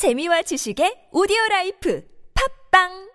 재미와 지식의 오디오 라이프. 팝빵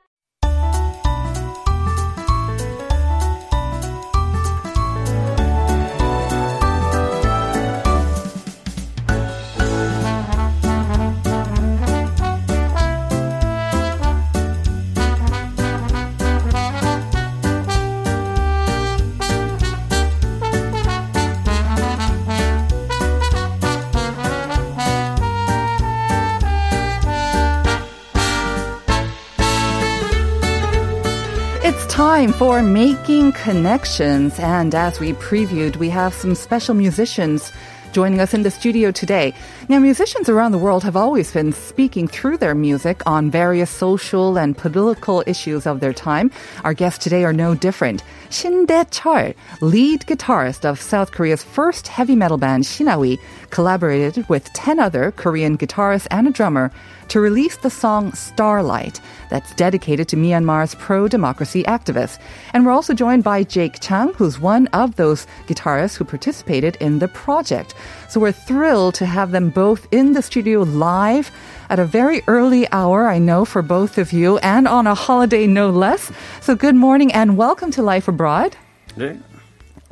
It's time for Making Connections. And as we previewed, we have some special musicians joining us in the studio today. Now, musicians around the world have always been speaking through their music on various social and political issues of their time. Our guests today are no different. Shin Dae-chul, lead guitarist of South Korea's first heavy metal band Shinawi, collaborated with 10 other Korean guitarists and a drummer to release the song Starlight that's dedicated to Myanmar's pro-democracy activists. And we're also joined by Jake Chang, who's one of those guitarists who participated in the project. So we're thrilled to have them both in the studio live at a very early hour, I know, for both of you, and on a holiday no less. So good morning and welcome to Life Abroad. 네.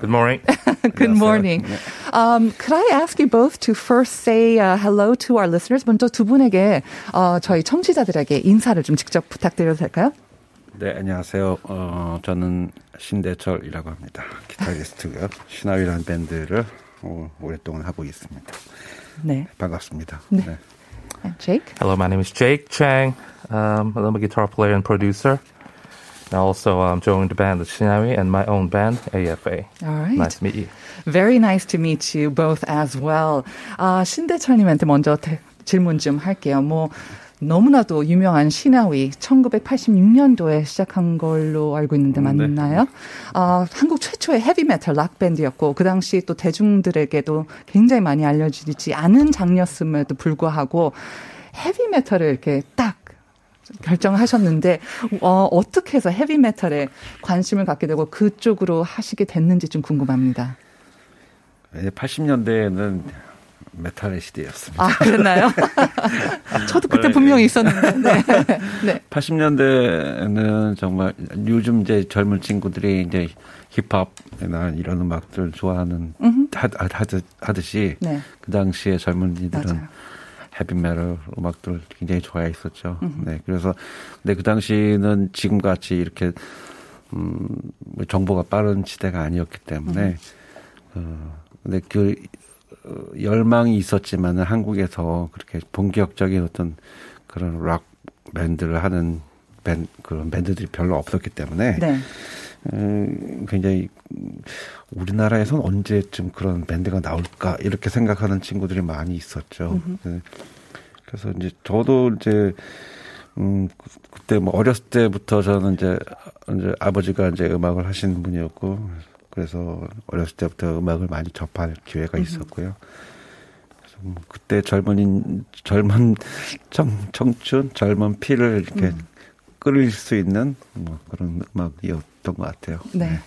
Good morning. Good morning. Um, could I ask you both to first say uh, hello to our listeners? 먼저 두 분에게 어, 저희 청취자들에게 인사를 좀 직접 부탁드려도 될까요? 네, 안녕하세요. 어, 저는 신대철이라고 합니다. 기타리스트고요. 신하위라는 밴드를 어, 오랫동안 하고 있습니다. 네. 반갑습니다. 네. 네. And Jake? Hello, my name is Jake Chang. Um, I'm a guitar player and producer. I also um, joined the band Shinawi and my own band, AFA. All right. Nice to meet you. Very nice to meet you both as well. 아, 신대철님한테 먼저 대- 질문 좀 할게요. 뭐, 너무나도 유명한 시나위 1986년도에 시작한 걸로 알고 있는데 맞나요? 아, 한국 최초의 헤비메탈 락 밴드였고 그 당시 또 대중들에게도 굉장히 많이 알려지지 않은 장르였음에도 불구하고 헤비메탈을 이렇게 딱 결정하셨는데 어, 어떻게 해서 헤비메탈에 관심을 갖게 되고 그쪽으로 하시게 됐는지 좀 궁금합니다. 80년대에는 메탈의 시대였습니다. 아, 그랬나요? 저도 그때 분명히 있었는데. 네. 네. 80년대에는 정말 요즘 이제 젊은 친구들이 이제 힙합이나 이런 음악들 좋아하는 하, 하듯, 하듯이 네. 그 당시에 젊은이들은 맞아요. 헤비메tal 음악들 굉장히 좋아했었죠. 네, 그래서 근데 그 당시는 지금 같이 이렇게 음, 뭐 정보가 빠른 시대가 아니었기 때문에 어, 근데 그 어, 열망이 있었지만은 한국에서 그렇게 본격적인 어떤 그런 락 밴드를 하는 밴 그런 밴드들이 별로 없었기 때문에 네. 음, 굉장히 음, 우리나라에선 언제쯤 그런 밴드가 나올까 이렇게 생각하는 친구들이 많이 있었죠. 네. 그래서 이제 저도 이제 음 그- 그때 뭐 어렸을 때부터 저는 이제 이제 아버지가 이제 음악을 하시는 분이었고 그래서 어렸을 때부터 음악을 많이 접할 기회가 있었고요. 그래서 뭐 그때 젊은 젊은 청, 청춘 젊은 피를 이렇게 끌릴 수 있는 뭐 그런 음악이었 던 것 같아요. 네.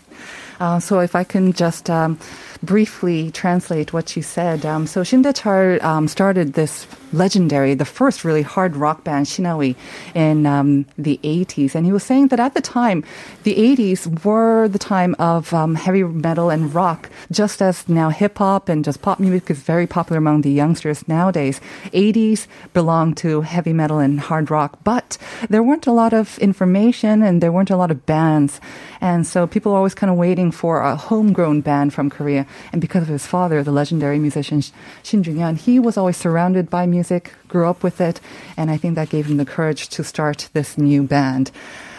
Uh, so if I can just um, briefly translate what you said. Um, so Shin Dae-chul um, started this legendary, the first really hard rock band, Shinawi, in um, the 80s. And he was saying that at the time, the 80s were the time of um, heavy metal and rock, just as now hip hop and just pop music is very popular among the youngsters nowadays. 80s belonged to heavy metal and hard rock, but there weren't a lot of information and there weren't a lot of bands. and so people are always kind of waiting for a homegrown band from Korea. And because of his father, the legendary musician Shin Jung-yeon, he was always surrounded by music, grew up with it, and I think that gave him the courage to start this new band.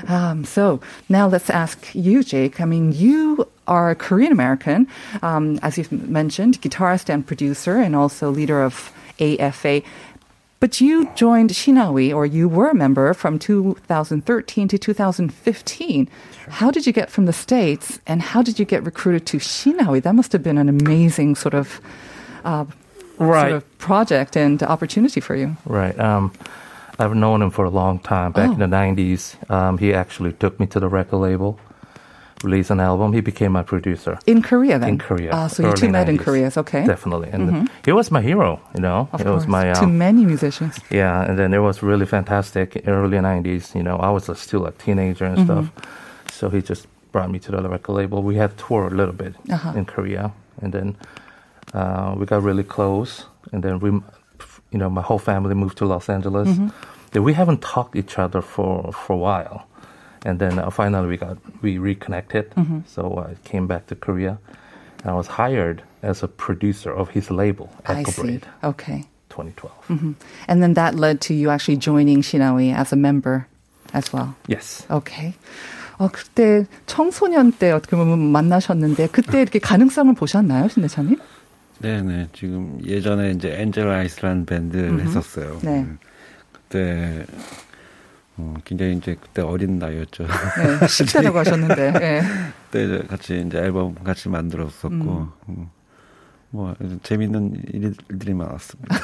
Um, so now let's ask you, Jake. I mean, you are a Korean American, um, as you've mentioned, guitarist and producer, and also leader of AFA. But you joined Shinawi, or you were a member from 2013 to 2015. How did you get from the States, and how did you get recruited to Shinawi? That must have been an amazing sort of, uh, Right. sort of project and opportunity for you. Right. Um, I've known him for a long time. Back in Oh. the 90s, um, he actually took me to the record label. Release an album. He became my producer. In Korea, then? In Korea. Ah, so you two met in Korea, okay. Definitely. And he was my hero, you know. Of it course. was my to um, many musicians. Yeah, and then it was really fantastic. Early '90s, you know, I was a, still a teenager and Mm-hmm. stuff. So he just brought me to the record label. We had toured a little bit Uh-huh. in Korea, and then uh, we got really close. And then we, you know, my whole family moved to Los Angeles. Mm-hmm. We haven't talked each other for for a while, and then uh, finally we got we reconnected. Mm-hmm. So I came back to Korea, and I was hired as a producer of his label, I Echo see. Braid, Okay. 2012. And then that led to you actually joining Shinawi as a member as well. Yes. 오케이. 어, 그때 청소년 때 어떻게 보면 만나셨는데 그때 이렇게 가능성을 보셨나요, 신대찬님? 네네. 지금 예전에 이제 엔젤 아이스라는 밴드를 했었어요. 네. 음, 그때 어, 굉장히 이제 그때 어린 나이였죠. 네, 10대라고 하셨는데. 예. 그때 이제 같이 이제 앨범 같이 만들었었고 음, 뭐 재밌는 일들이 많았습니다.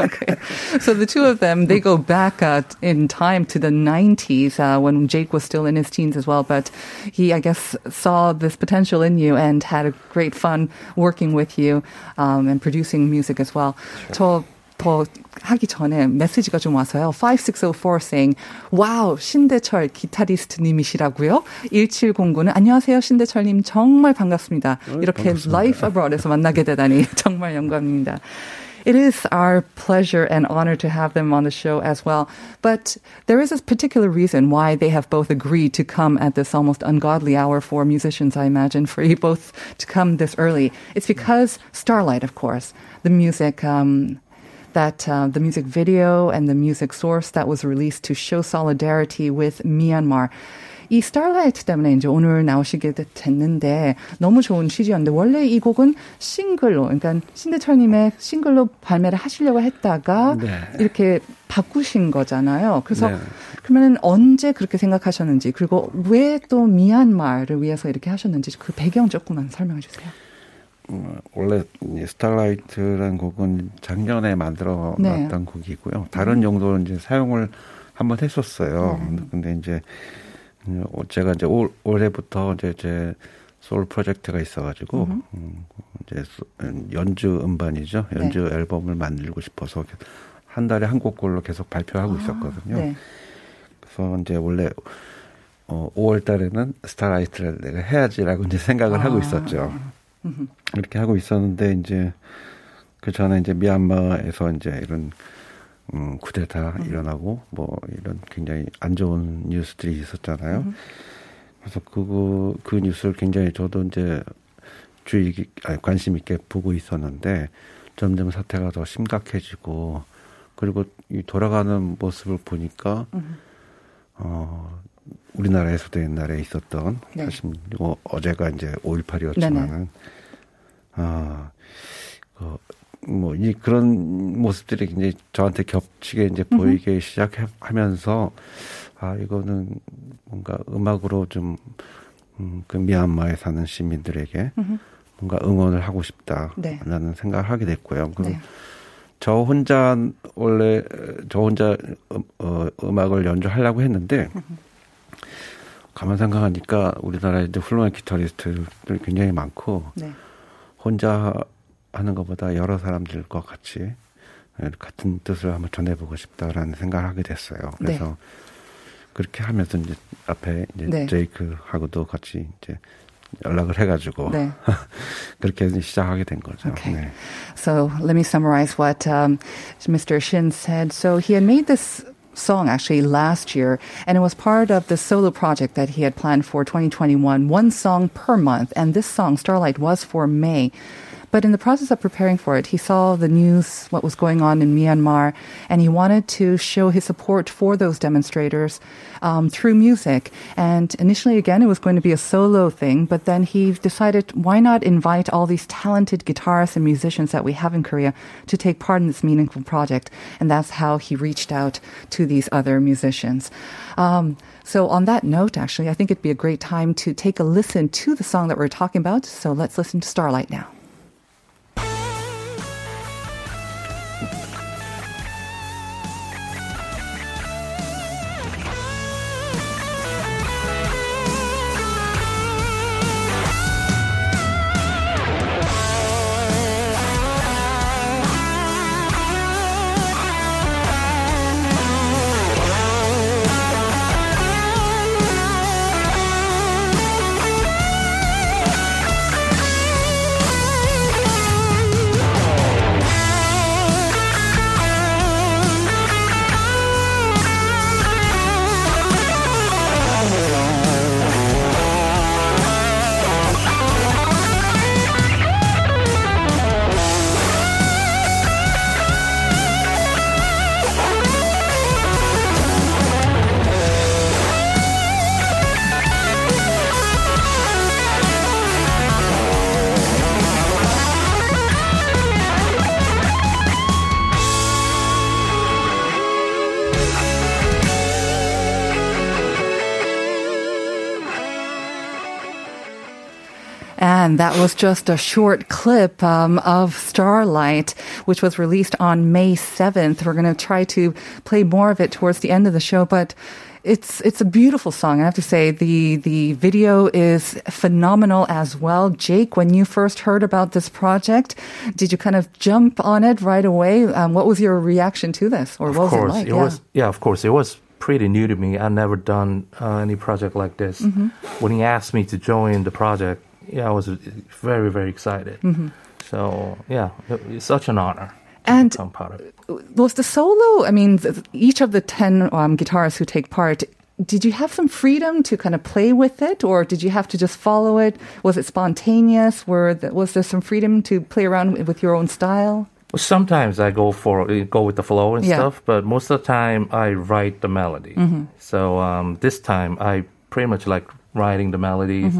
okay. So the two of them, they go back uh, in time to the 90s uh, when Jake was still in his teens as well. But he, I guess, saw this potential in you and had a great fun working with you um, and producing music as well. 저 더 하기 전에 메시지가 좀 왔어요. 5604 saying, wow, 신대철 기타리스트님이시라고요? 1709는 안녕하세요, 신대철님. 정말 반갑습니다. 이렇게 반갑습니다. Life Abroad에서 만나게 되다니 정말 영광입니다. It is our pleasure and honor to have them on the show as well. But there is a particular reason why they have both agreed to come at this almost ungodly hour for musicians, I imagine, for you both to come this early. It's because Starlight, of course, the music, um, that uh, the music video and the music source that was released to show solidarity with Myanmar. 이 스타라이트 때문에 이제 오늘 나오시게 되- 됐는데 너무 좋은 취지였는데 원래 이 곡은 싱글로 그러니까 신대철님의 싱글로 발매를 하시려고 했다가 네. 이렇게 바꾸신 거잖아요. 그래서 네. 그러면은 언제 그렇게 생각하셨는지 그리고 왜 또 미얀마를 위해서 이렇게 하셨는지 그 배경 조금만 설명해 주세요. 어, 원래 이 Starlight라는 곡은 작년에 만들어 네. 놨던 곡이고요. 다른 용도로 이제 사용을 한번 했었어요. 근데 이제 음, 어, 제가 이제 올, 올해부터 이제 제 솔로 프로젝트가 있어가지고 음, 이제 소- 음, 연주 음반이죠. 연주 앨범을 만들고 싶어서 한 달에 한 곡꼴로 계속 발표하고 있었거든요. 네. 그래서 이제 원래 어, 5월 달에는 스타라이트를 내가 해야지라고 이제 생각을 아. 하고 있었죠. 이렇게 하고 있었는데 이제 그 전에 이제 미얀마에서 이제 이런 음, 쿠데타 일어나고 뭐 이런 굉장히 안 좋은 뉴스들이 있었잖아요. 그래서 그거 그 뉴스를 굉장히 저도 이제 주의 깊- 아니, 관심 있게 보고 있었는데 점점 사태가 더 심각해지고 그리고 이 돌아가는 모습을 보니까 어 우리나라에서도 옛날에 있었던 네. 사실 뭐 어제가 이제 5.18이었지만은 아, 그, 뭐, 이, 그런 모습들이 굉장히 저한테 겹치게 이제 보이기 시작하면서, 아, 이거는 뭔가 음악으로 좀, 음, 그 미얀마에 사는 시민들에게 뭔가 응원을 하고 싶다. 네. 라는 생각을 하게 됐고요. 그 네. 저 혼자, 원래, 저 혼자 음, 어, 음악을 연주하려고 했는데, 가만 생각하니까 우리나라에 이제 훌륭한 기타리스트들 굉장히 많고, 네. 혼자 하는 것보다 여러 사람들과 같이 같은 뜻을 한번 전해보고 싶다라는 생각을 하게 됐어요. 그래서 그렇게 하면서 이제 앞에 이제 네. 제이크하고도 같이 이제 연락을 해가지고 네. 그렇게 시작하게 된 거죠. Okay. 네. So let me summarize what um, Mr. Shin said. So he had made this song actually last year, and it was part of the solo project that he had planned for 2021, one song per month. And this song, Starlight, was for May. But in the process of preparing for it, he saw the news, what was going on in Myanmar, and he wanted to show his support for those demonstrators um, through music. And initially, again, it was going to be a solo thing, but then he decided, why not invite all these talented guitarists and musicians that we have in Korea to take part in this meaningful project? And that's how he reached out to these other musicians. Um, so, on that note, actually, I think it'd be a great time to take a listen to the song that we're talking about. So, let's listen to Starlight now. And that was just a short clip um, of Starlight, which was released on May 7th. We're going to try to play more of it towards the end of the show, but it's it's a beautiful song. I have to say the the video is phenomenal as well. Jake, when you first heard about this project, did you kind of jump on it right away? Um, what was your reaction to this, or Of what was course, it like? it was yeah, of course, it was pretty new to me. I've never done uh, any project like this. Mm-hmm. When he asked me to join the project, yeah, I was very very excited. Mm-hmm. So yeah, it- it's such an honor And- become part of it. was the solo? I mean, th- each of the ten um, guitarists who take part. Did you have some freedom to kind of play with it, or did you have to just follow it? Was it spontaneous? Were the, was there some freedom to play around with your own style? Well, sometimes I go for go with the flow and Yeah. stuff, but most of the time I write the melody. So um, this time I pretty much like writing the melodies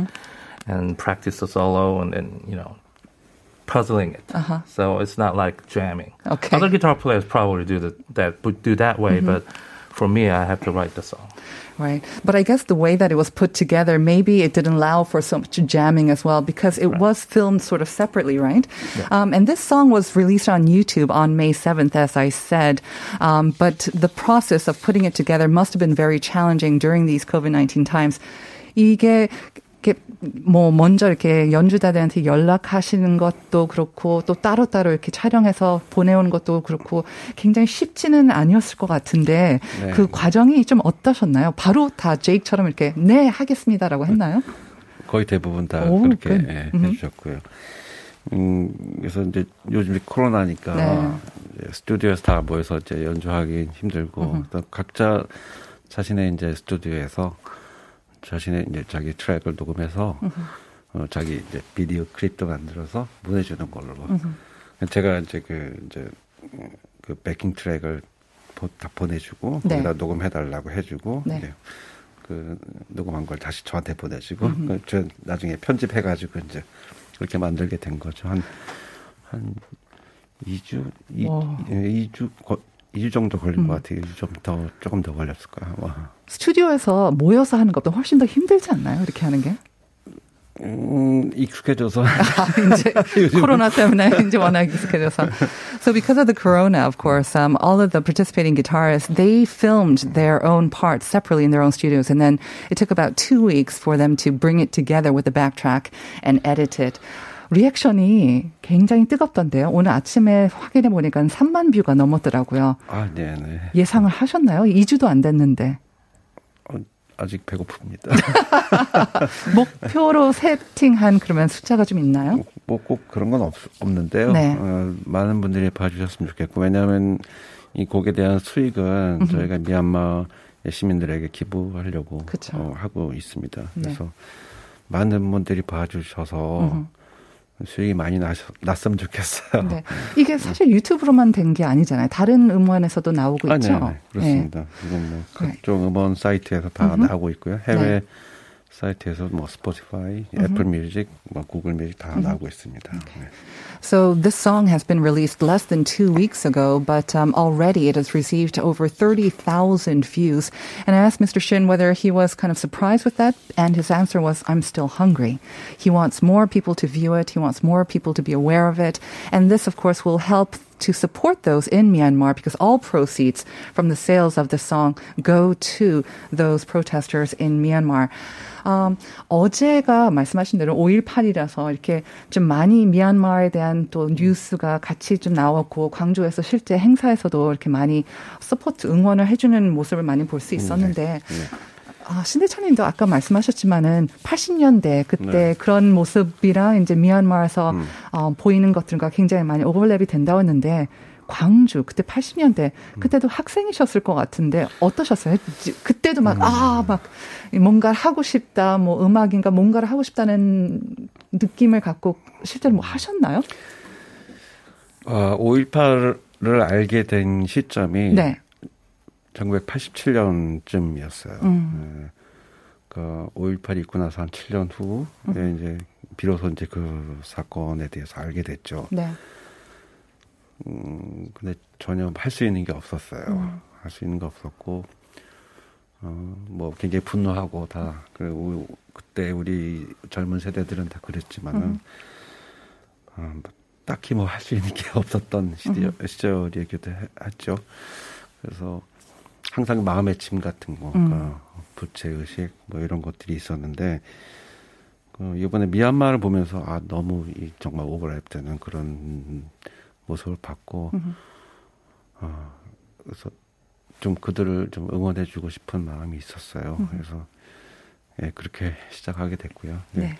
and practice the solo and then you know puzzling it. So it's not like jamming. Okay. Other guitar players probably do the, that would do that way, but for me I have to write the song. Right. But I guess the way that it was put together, maybe it didn't allow for so much jamming as well because it was filmed sort of separately, right? Um, and this song was released on YouTube on May 7th, as I said. Um, but the process of putting it together must have been very challenging during these COVID 19 times. 이게 이렇게 뭐 먼저 이렇게 연주자들한테 연락하시는 것도 그렇고 또 따로 따로 이렇게 촬영해서 보내오는 것도 그렇고 굉장히 쉽지는 아니었을 것 같은데 네. 그 과정이 좀 어떠셨나요? 바로 다 제이크처럼 이렇게 네 하겠습니다라고 했나요? 거의 대부분 다 오, 그렇게 good. 예, 음. 해주셨고요. 음, 그래서 이제 요즘 코로나니까 네. 스튜디오에서 다 모여서 이제 연주하기 힘들고 또 각자 자신의 이제 스튜디오에서 자신의 이제 자기 트랙을 녹음해서 어, 자기 이제 비디오 클립도 만들어서 보내주는 걸로. 제가 이제 그 이제 그 베킹 트랙을 보- 다 보내주고 네. 거기다 녹음해달라고 해주고 네. 이제 그 녹음한 걸 다시 저한테 보내주고 그 저 나중에 편집해가지고 이제 그렇게 만들게 된 거죠. 한 한 2주, 이, 와. 예, 2주, 거, 2주 정도 걸린 것 같아요. 좀 더, 조금 더 걸렸을 거야. 와. 스튜디오에서 모여서 하는 것보다 훨씬 더 힘들지 않나요? 이렇게 하는 게? 음, 익숙해져서. 이제 코로나 때문에 이제 워낙 익숙해져서. So because of the corona, of course, um, all of the participating guitarists, they filmed their own parts separately in their own studios. And then it took about two weeks for them to bring it together with the backtrack and edit it. 리액션이 굉장히 뜨겁던데요. 오늘 아침에 확인해 보니까 3만 뷰가 넘었더라고요. 아, 네 네. 예상을 하셨나요? 2주도 안 됐는데. 어, 아직 배고픕니다. 목표로 세팅한 그러면 숫자가 좀 있나요? 뭐 꼭 그런 건 없, 없는데요. 네. 어, 많은 분들이 봐주셨으면 좋겠고, 왜냐하면 이 곡에 대한 수익은 저희가 미얀마 시민들에게 기부하려고. 어, 하고 있습니다. 네. 그래서 많은 분들이 봐주셔서 수익이 많이 나, 났으면 좋겠어요. 네. 이게 사실 유튜브로만 된 게 아니잖아요. 다른 음원에서도 나오고 아, 있죠. 네, 네, 그렇습니다. 이건 뭐 네. 각종 음원 사이트에서 다. 나오고 있고요. 해외 네. 사이트에서 뭐 스포티파이, 애플 뮤직, 뭐 구글 뮤직 다 나오고 있습니다. 네. So this song has been released less than two weeks ago, but um, already it has received over 30,000 views. And I asked Mr. Shin whether he was kind of surprised with that, and his answer was, I'm still hungry. He wants more people to view it. He wants more people to be aware of it. And this, of course, will help to support those in Myanmar because all proceeds from the sales of the song go to those protesters in Myanmar. 음, 어제가 말씀하신 대로 5.18이라서 이렇게 좀 많이 미얀마에 대한 또 뉴스가 같이 좀 나왔고 광주에서 실제 행사에서도 이렇게 많이 support 응원을 해주는 모습을 많이 볼 수 있었는데 아, 신대철 님도 아까 말씀하셨지만은 80년대 그때 네. 그런 모습이랑 이제 미얀마에서 어, 보이는 것들과 굉장히 많이 오버랩이 된다고 했는데 광주 그때 80년대 그때도 학생이셨을 것 같은데 어떠셨어요? 지- 그때도 막 아막 뭔가 하고 싶다 뭐 음악인가 뭔가를 하고 싶다는 느낌을 갖고 실제로 뭐 하셨나요? 어, 5.18을 알게 된 시점이 네. 1987년쯤이었어요. 음. 네. 그 5.18이 있고 나서 한 7년 후에 음. 이제 비로소 이제 그 사건에 대해서 알게 됐죠. 네. 음, 근데 전혀 할 수 있는 게 없었어요. 음. 할수 있는 게 없었고, 어, 뭐 굉장히 분노하고 다 그리고 그때 우리 젊은 세대들은 다 그랬지만은 어, 뭐 딱히 뭐 할 수 있는 게 없었던 시절, 시절이기도 해- 했죠. 그래서 항상 마음의 짐 같은 거, 그 부채 의식 뭐 이런 것들이 있었는데 그 이번에 미얀마를 보면서 아 너무 이 정말 오버랩되는 그런 모습을 봤고 어, 그래서 좀 그들을 좀 응원해주고 싶은 마음이 있었어요. 그래서 예 그렇게 시작하게 됐고요. 예. 네.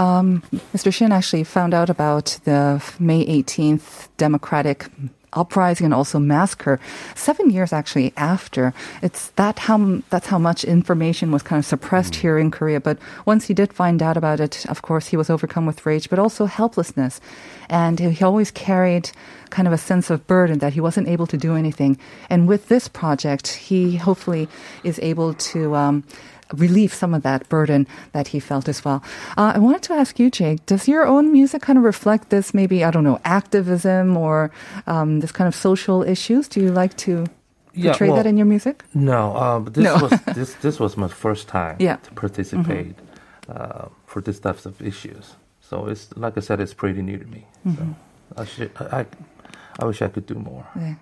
Um, Mr. Shin actually found out about the May 18th Democratic uprising and also massacre seven years actually after. It's that how that's how much information was kind of suppressed mm. here in Korea. But once he did find out about it, of course, he was overcome with rage, but also helplessness, and he always carried kind of a sense of burden that he wasn't able to do anything. And with this project, he hopefully is able to. Um, relieve some of that burden that he felt as well. Uh, I wanted to ask you, Jake, does your own music kind of reflect this, maybe, I don't know, activism or um, this kind of social issues? Do you like to Yeah, portray well- that in your music? No, uh, but this No. was this this was my first time Yeah. to participate uh, for these types of issues. So it's like I said, it's pretty new to me. So I should I, I wish I could do more. 네.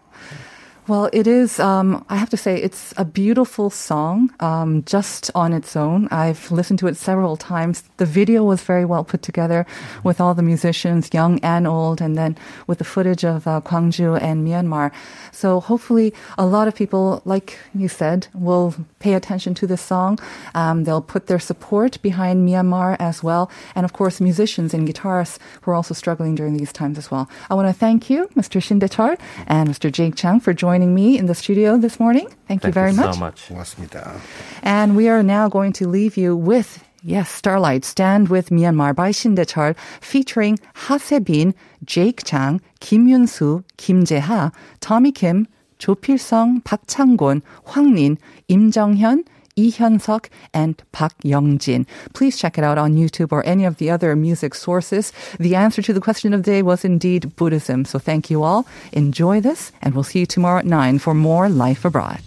Well, it is, um, I have to say, it's a beautiful song um, just on its own. I've listened to it several times. The video was very well put together with all the musicians, young and old, and then with the footage of uh, Gwangju and Myanmar. So hopefully, a lot of people, like you said, will pay attention to this song. Um, they'll put their support behind Myanmar as well. And of course, musicians and guitarists who are also struggling during these times as well. I want to thank you, Mr. Shindechar and Mr. Jake Chang, for joining me in the studio this morning. Thank, you Thank very you much. so much. 고맙습니다. And we are now going to leave you with Yes, Starlight, Stand with Myanmar by Shindechar, featuring Hasebin, Jake Chang, Kim Yun-soo, Kim Jae-ha, Tommy Kim, 조필성, 박창곤, 황린, 임정현, Ihyun Suk and Park Youngjin. Please check it out on YouTube or any of the other music sources. The answer to the question of the day was indeed Buddhism. So thank you all. Enjoy this, and we'll see you tomorrow at 9 for more Life Abroad.